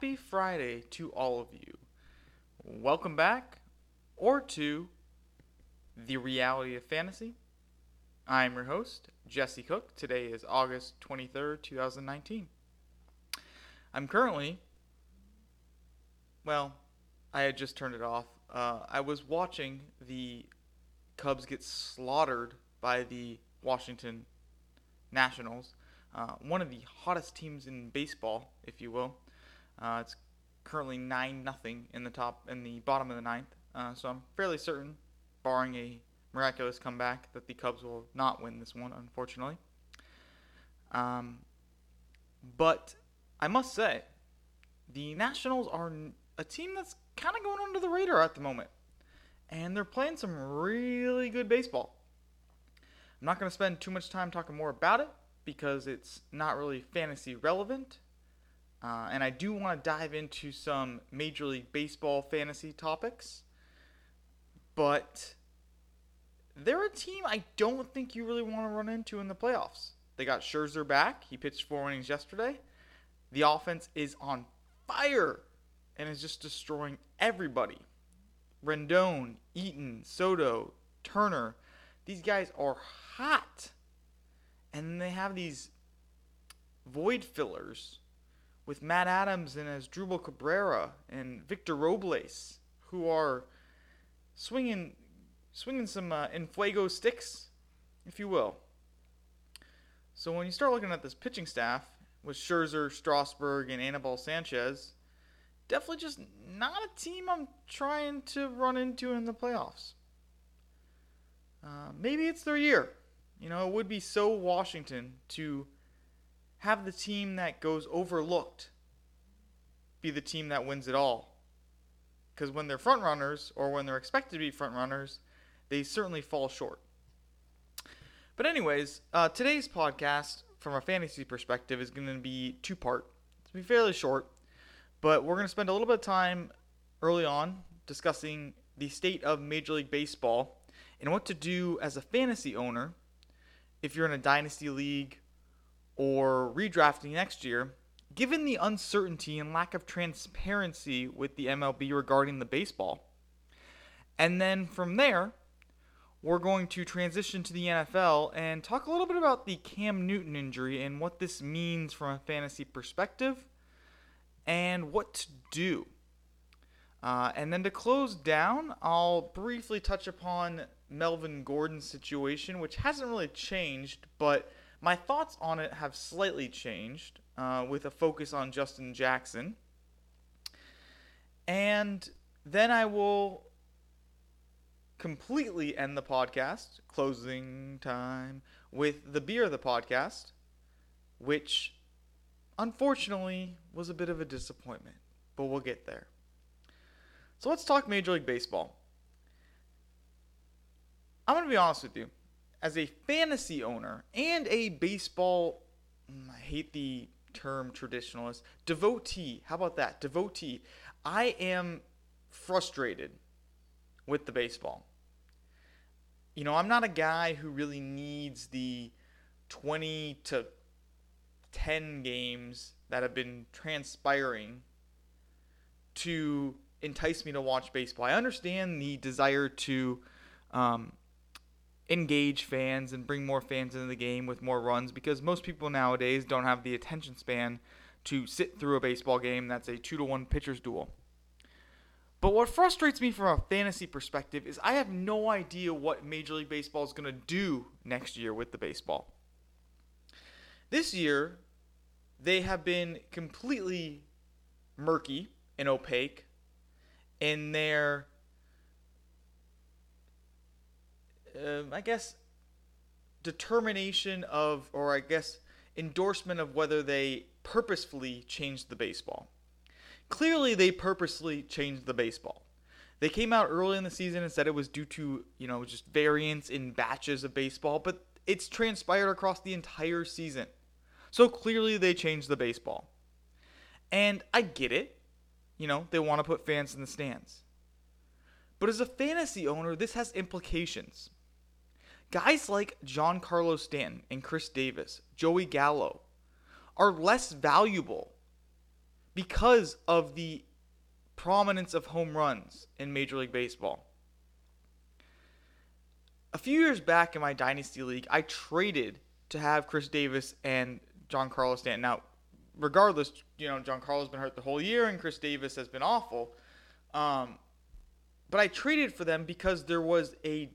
happy Friday to all of you. Welcome back, or to the reality of fantasy. I'm your host, Jesse Cook. Today is August 23rd, 2019. I'm currently, well, I had just turned it off. Uh, I was watching the Cubs get slaughtered by the Washington Nationals, uh, one of the hottest teams in baseball, if you will. Uh, it's currently nine nothing in the top in the bottom of the ninth, uh, so I'm fairly certain, barring a miraculous comeback, that the Cubs will not win this one, unfortunately. Um, but I must say, the Nationals are a team that's kind of going under the radar at the moment, and they're playing some really good baseball. I'm not going to spend too much time talking more about it because it's not really fantasy relevant. Uh, and I do want to dive into some Major League Baseball fantasy topics. But they're a team I don't think you really want to run into in the playoffs. They got Scherzer back. He pitched four innings yesterday. The offense is on fire and is just destroying everybody. Rendon, Eaton, Soto, Turner. These guys are hot. And they have these void fillers with Matt Adams and Asdrubal Cabrera and Victor Robles, who are swinging, swinging some uh, Infuego sticks, if you will. So when you start looking at this pitching staff with Scherzer, Strasburg, and Anibal Sanchez, definitely just not a team I'm trying to run into in the playoffs. Uh, maybe it's their year. You know, it would be so Washington to have the team that goes overlooked be the team that wins it all. Because when they're front runners, or when they're expected to be front runners, they certainly fall short. But, anyways, uh, today's podcast, from a fantasy perspective, is going to be two part. It's going to be fairly short, but we're going to spend a little bit of time early on discussing the state of Major League Baseball and what to do as a fantasy owner if you're in a dynasty league or redrafting next year, given the uncertainty and lack of transparency with the MLB regarding the baseball. And then from there, we're going to transition to the NFL and talk a little bit about the Cam Newton injury and what this means from a fantasy perspective and what to do. Uh, and then to close down, I'll briefly touch upon Melvin Gordon's situation, which hasn't really changed, but my thoughts on it have slightly changed uh, with a focus on Justin Jackson. And then I will completely end the podcast, closing time, with the beer of the podcast, which unfortunately was a bit of a disappointment, but we'll get there. So let's talk Major League Baseball. I'm going to be honest with you. As a fantasy owner and a baseball, mm, I hate the term traditionalist, devotee. How about that? Devotee. I am frustrated with the baseball. You know, I'm not a guy who really needs the 20 to 10 games that have been transpiring to entice me to watch baseball. I understand the desire to um, engage fans and bring more fans into the game with more runs because most people nowadays don't have the attention span to sit through a baseball game that's a 2 to 1 pitcher's duel. But what frustrates me from a fantasy perspective is I have no idea what Major League Baseball is going to do next year with the baseball. This year, they have been completely murky and opaque in their uh, I guess, determination of, or I guess, endorsement of whether they purposefully changed the baseball. Clearly, they purposely changed the baseball. They came out early in the season and said it was due to, you know, just variance in batches of baseball, but it's transpired across the entire season. So clearly, they changed the baseball. And I get it. You know, they want to put fans in the stands. But as a fantasy owner, this has implications. Guys like Giancarlo Stanton and Chris Davis, Joey Gallo, are less valuable because of the prominence of home runs in Major League Baseball. A few years back in my Dynasty League, I traded to have Chris Davis and Giancarlo Stanton. Now, regardless, you know, Giancarlo's been hurt the whole year and Chris Davis has been awful. Um, but I traded for them because there was a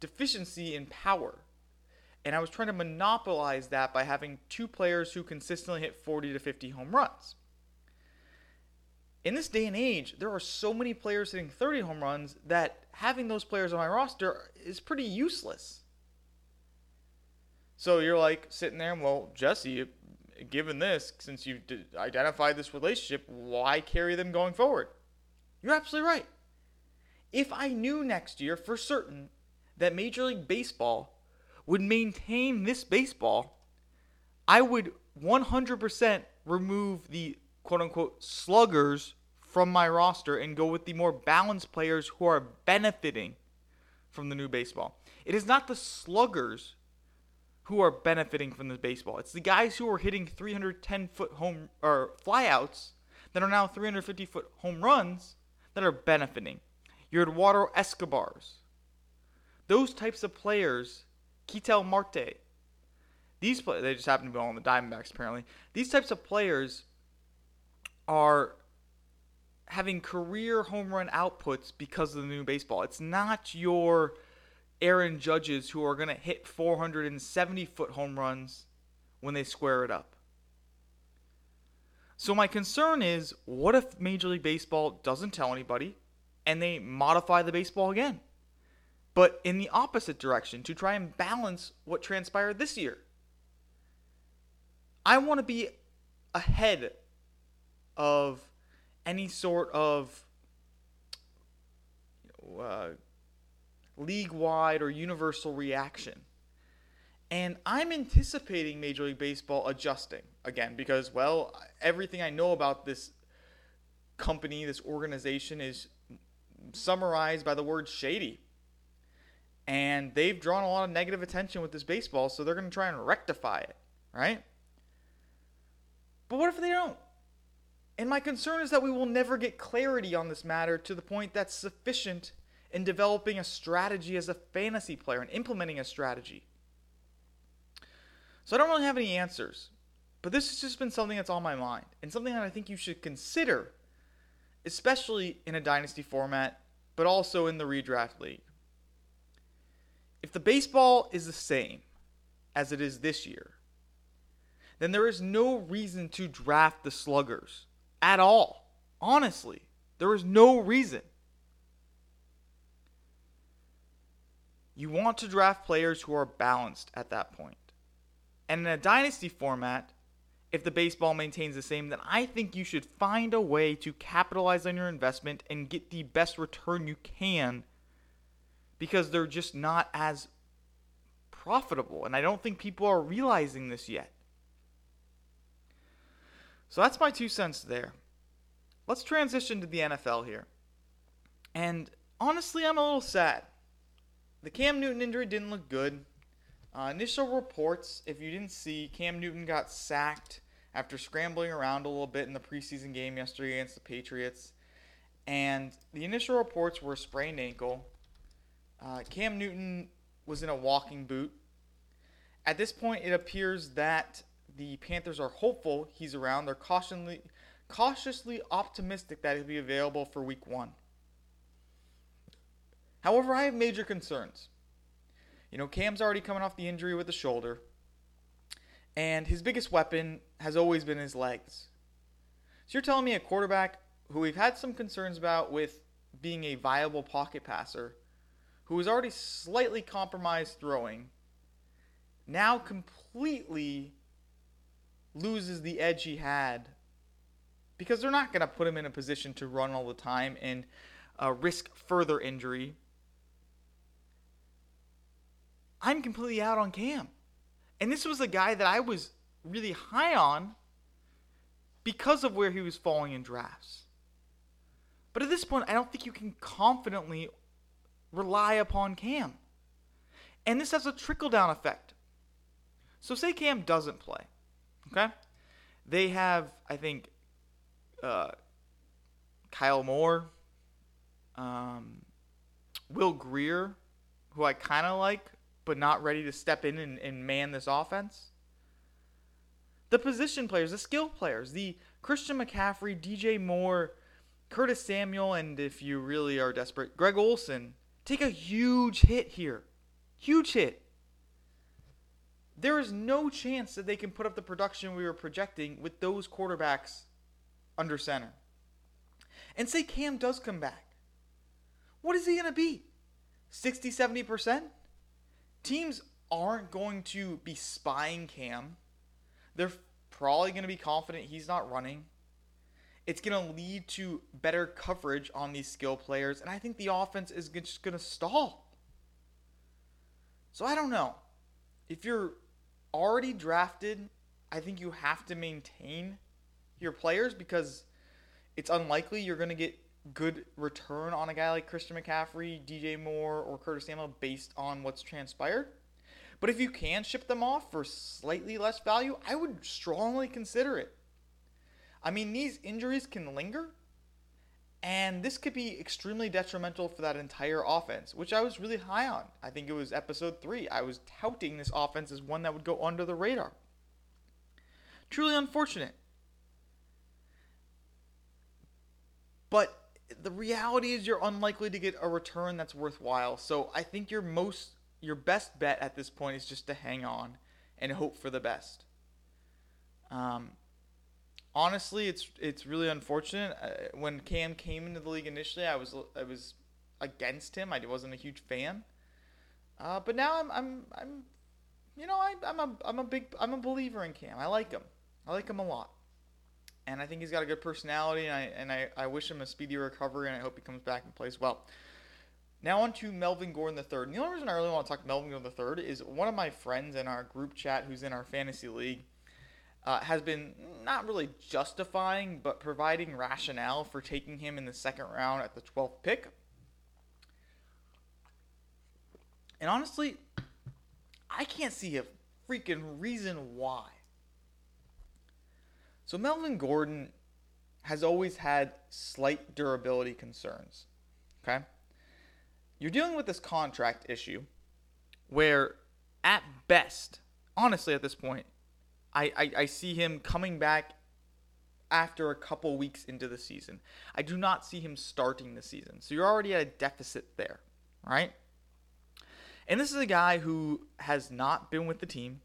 deficiency in power. And I was trying to monopolize that by having two players who consistently hit 40 to 50 home runs. In this day and age, there are so many players hitting 30 home runs that having those players on my roster is pretty useless. So you're like sitting there, well, Jesse, given this, since you've identified this relationship, why carry them going forward? You're absolutely right. If I knew next year for certain that Major League Baseball would maintain this baseball, I would 100% remove the quote unquote sluggers from my roster and go with the more balanced players who are benefiting from the new baseball. It is not the sluggers who are benefiting from the baseball. It's the guys who are hitting 310 foot home or flyouts that are now 350 foot home runs that are benefiting. Your Eduardo Escobars. Those types of players, Ketel Marte. These play, they just happen to be all on the Diamondbacks apparently. These types of players are having career home run outputs because of the new baseball. It's not your Aaron Judges who are going to hit 470 foot home runs when they square it up. So my concern is what if Major League Baseball doesn't tell anybody and they modify the baseball again? But in the opposite direction to try and balance what transpired this year. I want to be ahead of any sort of uh, league wide or universal reaction. And I'm anticipating Major League Baseball adjusting again because, well, everything I know about this company, this organization, is summarized by the word shady. And they've drawn a lot of negative attention with this baseball, so they're going to try and rectify it, right? But what if they don't? And my concern is that we will never get clarity on this matter to the point that's sufficient in developing a strategy as a fantasy player and implementing a strategy. So I don't really have any answers, but this has just been something that's on my mind and something that I think you should consider, especially in a dynasty format, but also in the redraft league. If the baseball is the same as it is this year, then there is no reason to draft the sluggers at all. Honestly, there is no reason. You want to draft players who are balanced at that point. And in a dynasty format, if the baseball maintains the same, then I think you should find a way to capitalize on your investment and get the best return you can because they're just not as profitable. And I don't think people are realizing this yet. So that's my two cents there. Let's transition to the NFL here. And honestly, I'm a little sad. The Cam Newton injury didn't look good. Uh, initial reports, if you didn't see, Cam Newton got sacked after scrambling around a little bit in the preseason game yesterday against the Patriots. And the initial reports were a sprained ankle. Uh, Cam Newton was in a walking boot. At this point, it appears that the Panthers are hopeful he's around. They're cautiously, cautiously optimistic that he'll be available for week one. However, I have major concerns. You know, Cam's already coming off the injury with the shoulder, and his biggest weapon has always been his legs. So you're telling me a quarterback who we've had some concerns about with being a viable pocket passer, who is already slightly compromised throwing, now completely loses the edge he had because they're not going to put him in a position to run all the time and uh, risk further injury. I'm completely out on Cam. And this was a guy that I was really high on because of where he was falling in drafts. But at this point, I don't think you can confidently rely upon Cam. And this has a trickle down effect. So, say Cam doesn't play. Okay? They have, I think, uh, Kyle Moore, um, Will Grier, who I kind of like, but not ready to step in and, and man this offense. The position players, the skill players, the Christian McCaffrey, DJ Moore, Curtis Samuel, and if you really are desperate, Greg Olsen take a huge hit here. Huge hit. There is no chance that they can put up the production we were projecting with those quarterbacks under center. And say Cam does come back. What is he going to be? 60, 70%? Teams aren't going to be spying Cam. They're probably going to be confident he's not running. It's going to lead to better coverage on these skill players, and I think the offense is just going to stall. So I don't know. If you're already drafted, I think you have to maintain your players because it's unlikely you're going to get good return on a guy like Christian McCaffrey, DJ Moore, or Curtis Samuel based on what's transpired. But if you can ship them off for slightly less value, I would strongly consider it. I mean, these injuries can linger, and this could be extremely detrimental for that entire offense, which I was really high on. I think it was episode three. I was touting this offense as one that would go under the radar. Truly unfortunate. But the reality is you're unlikely to get a return that's worthwhile. So I think your most your best bet at this point is just to hang on and hope for the best. Um, honestly, it's it's really unfortunate. Uh, when Cam came into the league initially, I was I was against him. I wasn't a huge fan. Uh, but now I'm I'm I'm you know I, I'm a I'm a big I'm a believer in Cam. I like him. I like him a lot and I think he's got a good personality, and I and I, I wish him a speedy recovery, and I hope he comes back and plays well. Now on to Melvin Gordon III. And the only reason I really want to talk Melvin Gordon III is one of my friends in our group chat, who's in our fantasy league, uh, has been not really justifying, but providing rationale for taking him in the second round at the 12th pick. And honestly, I can't see a freaking reason why. So Melvin Gordon has always had slight durability concerns. Okay? You're dealing with this contract issue where, at best, honestly, at this point, I, I, I see him coming back after a couple weeks into the season. I do not see him starting the season. So you're already at a deficit there, right? And this is a guy who has not been with the team,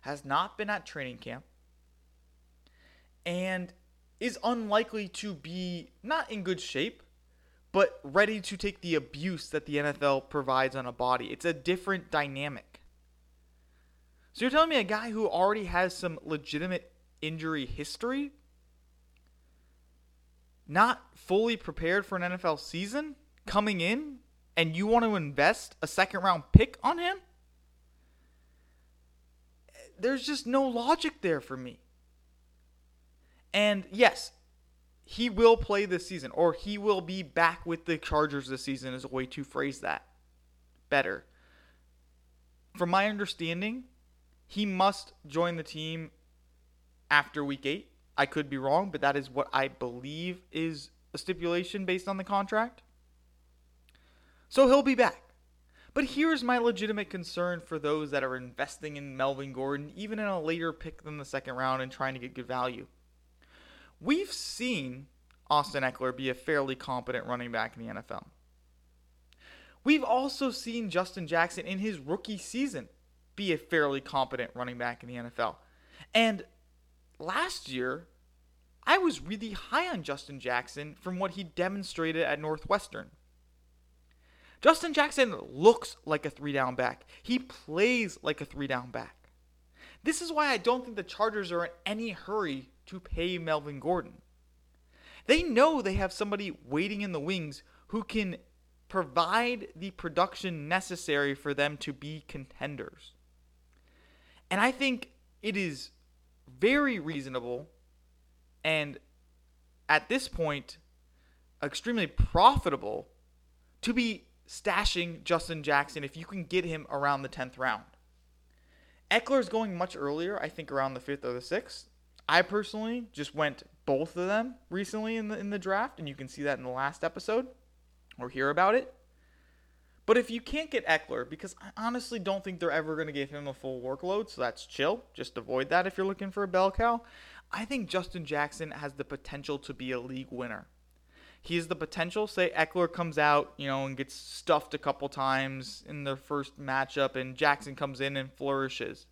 has not been at training camp, and is unlikely to be not in good shape, but ready to take the abuse that the NFL provides on a body. It's a different dynamic. So you're telling me a guy who already has some legitimate injury history, not fully prepared for an NFL season, coming in, and you want to invest a second round pick on him? There's just no logic there for me. And yes, he will play this season, or he will be back with the Chargers this season, is a way to phrase that better. From my understanding, he must join the team after week eight. I could be wrong, but that is what I believe is a stipulation based on the contract. So he'll be back. But here's my legitimate concern for those that are investing in Melvin Gordon, even in a later pick than the second round and trying to get good value. We've seen Austin Ekeler be a fairly competent running back in the NFL. We've also seen Justin Jackson in his rookie season be a fairly competent running back in the NFL. And last year, I was really high on Justin Jackson from what he demonstrated at Northwestern. Justin Jackson looks like a three down back. He plays like a three down back. This is why I don't think the Chargers are in any hurry to pay Melvin Gordon. They know they have somebody waiting in the wings who can provide the production necessary for them to be contenders. And I think it is very reasonable and at this point extremely profitable to be stashing Justin Jackson if you can get him around the 10th round. Ekeler is going much earlier, I think around the 5th or the 6th. I personally just went both of them recently in the in the draft, and you can see that in the last episode or hear about it. But if you can't get Ekeler, because I honestly don't think they're ever going to give him a full workload, so that's chill. Just avoid that if you're looking for a bell cow. I think Justin Jackson has the potential to be a league winner. He has the potential. Say Ekeler comes out, you know, and gets stuffed a couple times in their first matchup, and Jackson comes in and flourishes,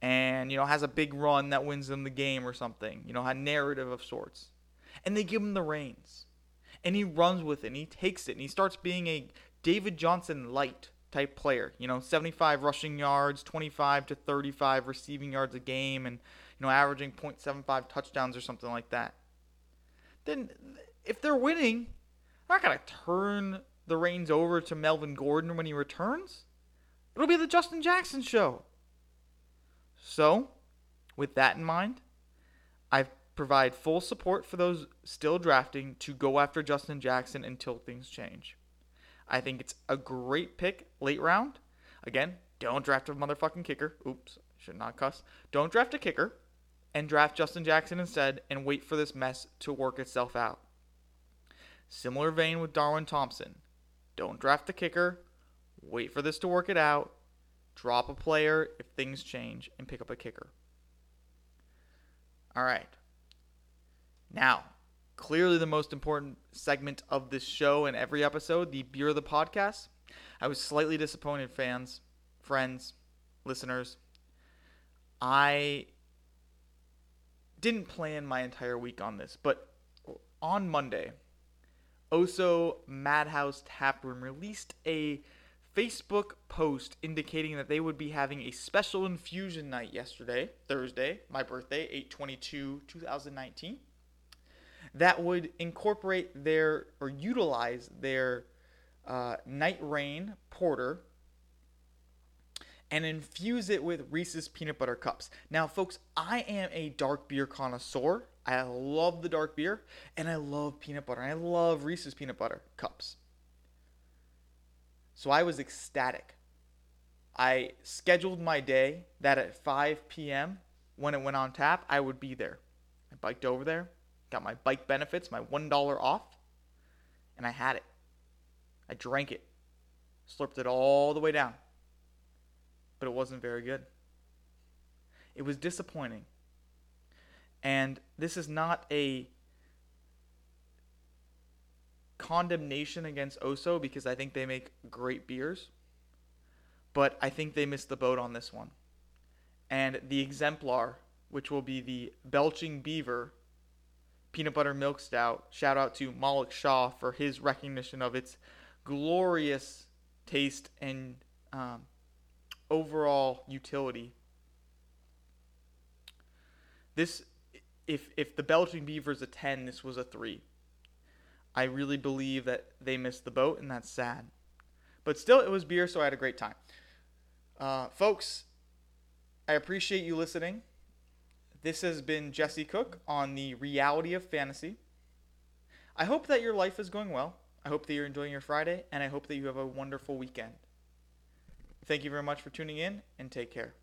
and you know has a big run that wins them the game or something. You know, a narrative of sorts, and they give him the reins, and he runs with it, and he takes it, and he starts being a David Johnson light type player. You know, 75 rushing yards, 25 to 35 receiving yards a game, and you know, averaging 0.75 touchdowns or something like that. Then, if they're winning, they're not gonna turn the reins over to Melvin Gordon when he returns. It'll be the Justin Jackson show. So, with that in mind, I provide full support for those still drafting to go after Justin Jackson until things change. I think it's a great pick late round. Again, don't draft a motherfucking kicker. Oops, should not cuss. Don't draft a kicker and draft Justin Jackson instead and wait for this mess to work itself out. Similar vein with Darwin Thompson. Don't draft the kicker, wait for this to work it out, drop a player if things change, and pick up a kicker. All right. Now, clearly the most important segment of this show and every episode, the beer of the podcast. I was slightly disappointed, fans, friends, listeners. I didn't plan my entire week on this, but on Monday, Oso Madhouse Tap Room released a Facebook post indicating that they would be having a special infusion night yesterday, Thursday, my birthday, 822 2019 that would incorporate their or utilize their uh, Night Train Porter and infuse it with Reese's peanut butter cups. Now, folks, I am a dark beer connoisseur. I love the dark beer and I love peanut butter. I love Reese's peanut butter cups. So I was ecstatic. I scheduled my day that at 5 p.m. when it went on tap, I would be there. I biked over there, got my bike benefits, my $1 off, and I had it. I drank it, slurped it all the way down, but it wasn't very good. It was disappointing. And this is not a condemnation against Oso because I think they make great beers, but I think they missed the boat on this one. And the exemplar, which will be the Belching Beaver peanut butter milk stout. Shout out to Malik Shaw for his recognition of its glorious taste and um, overall utility. This, if if the Belching Beaver is a ten, this was a three. I really believe that they missed the boat, and that's sad. But still, it was beer, so I had a great time. Uh, folks, I appreciate you listening. This has been Jesse Cook on the reality of fantasy. I hope that your life is going well. I hope that you're enjoying your Friday, and I hope that you have a wonderful weekend. Thank you very much for tuning in, and take care.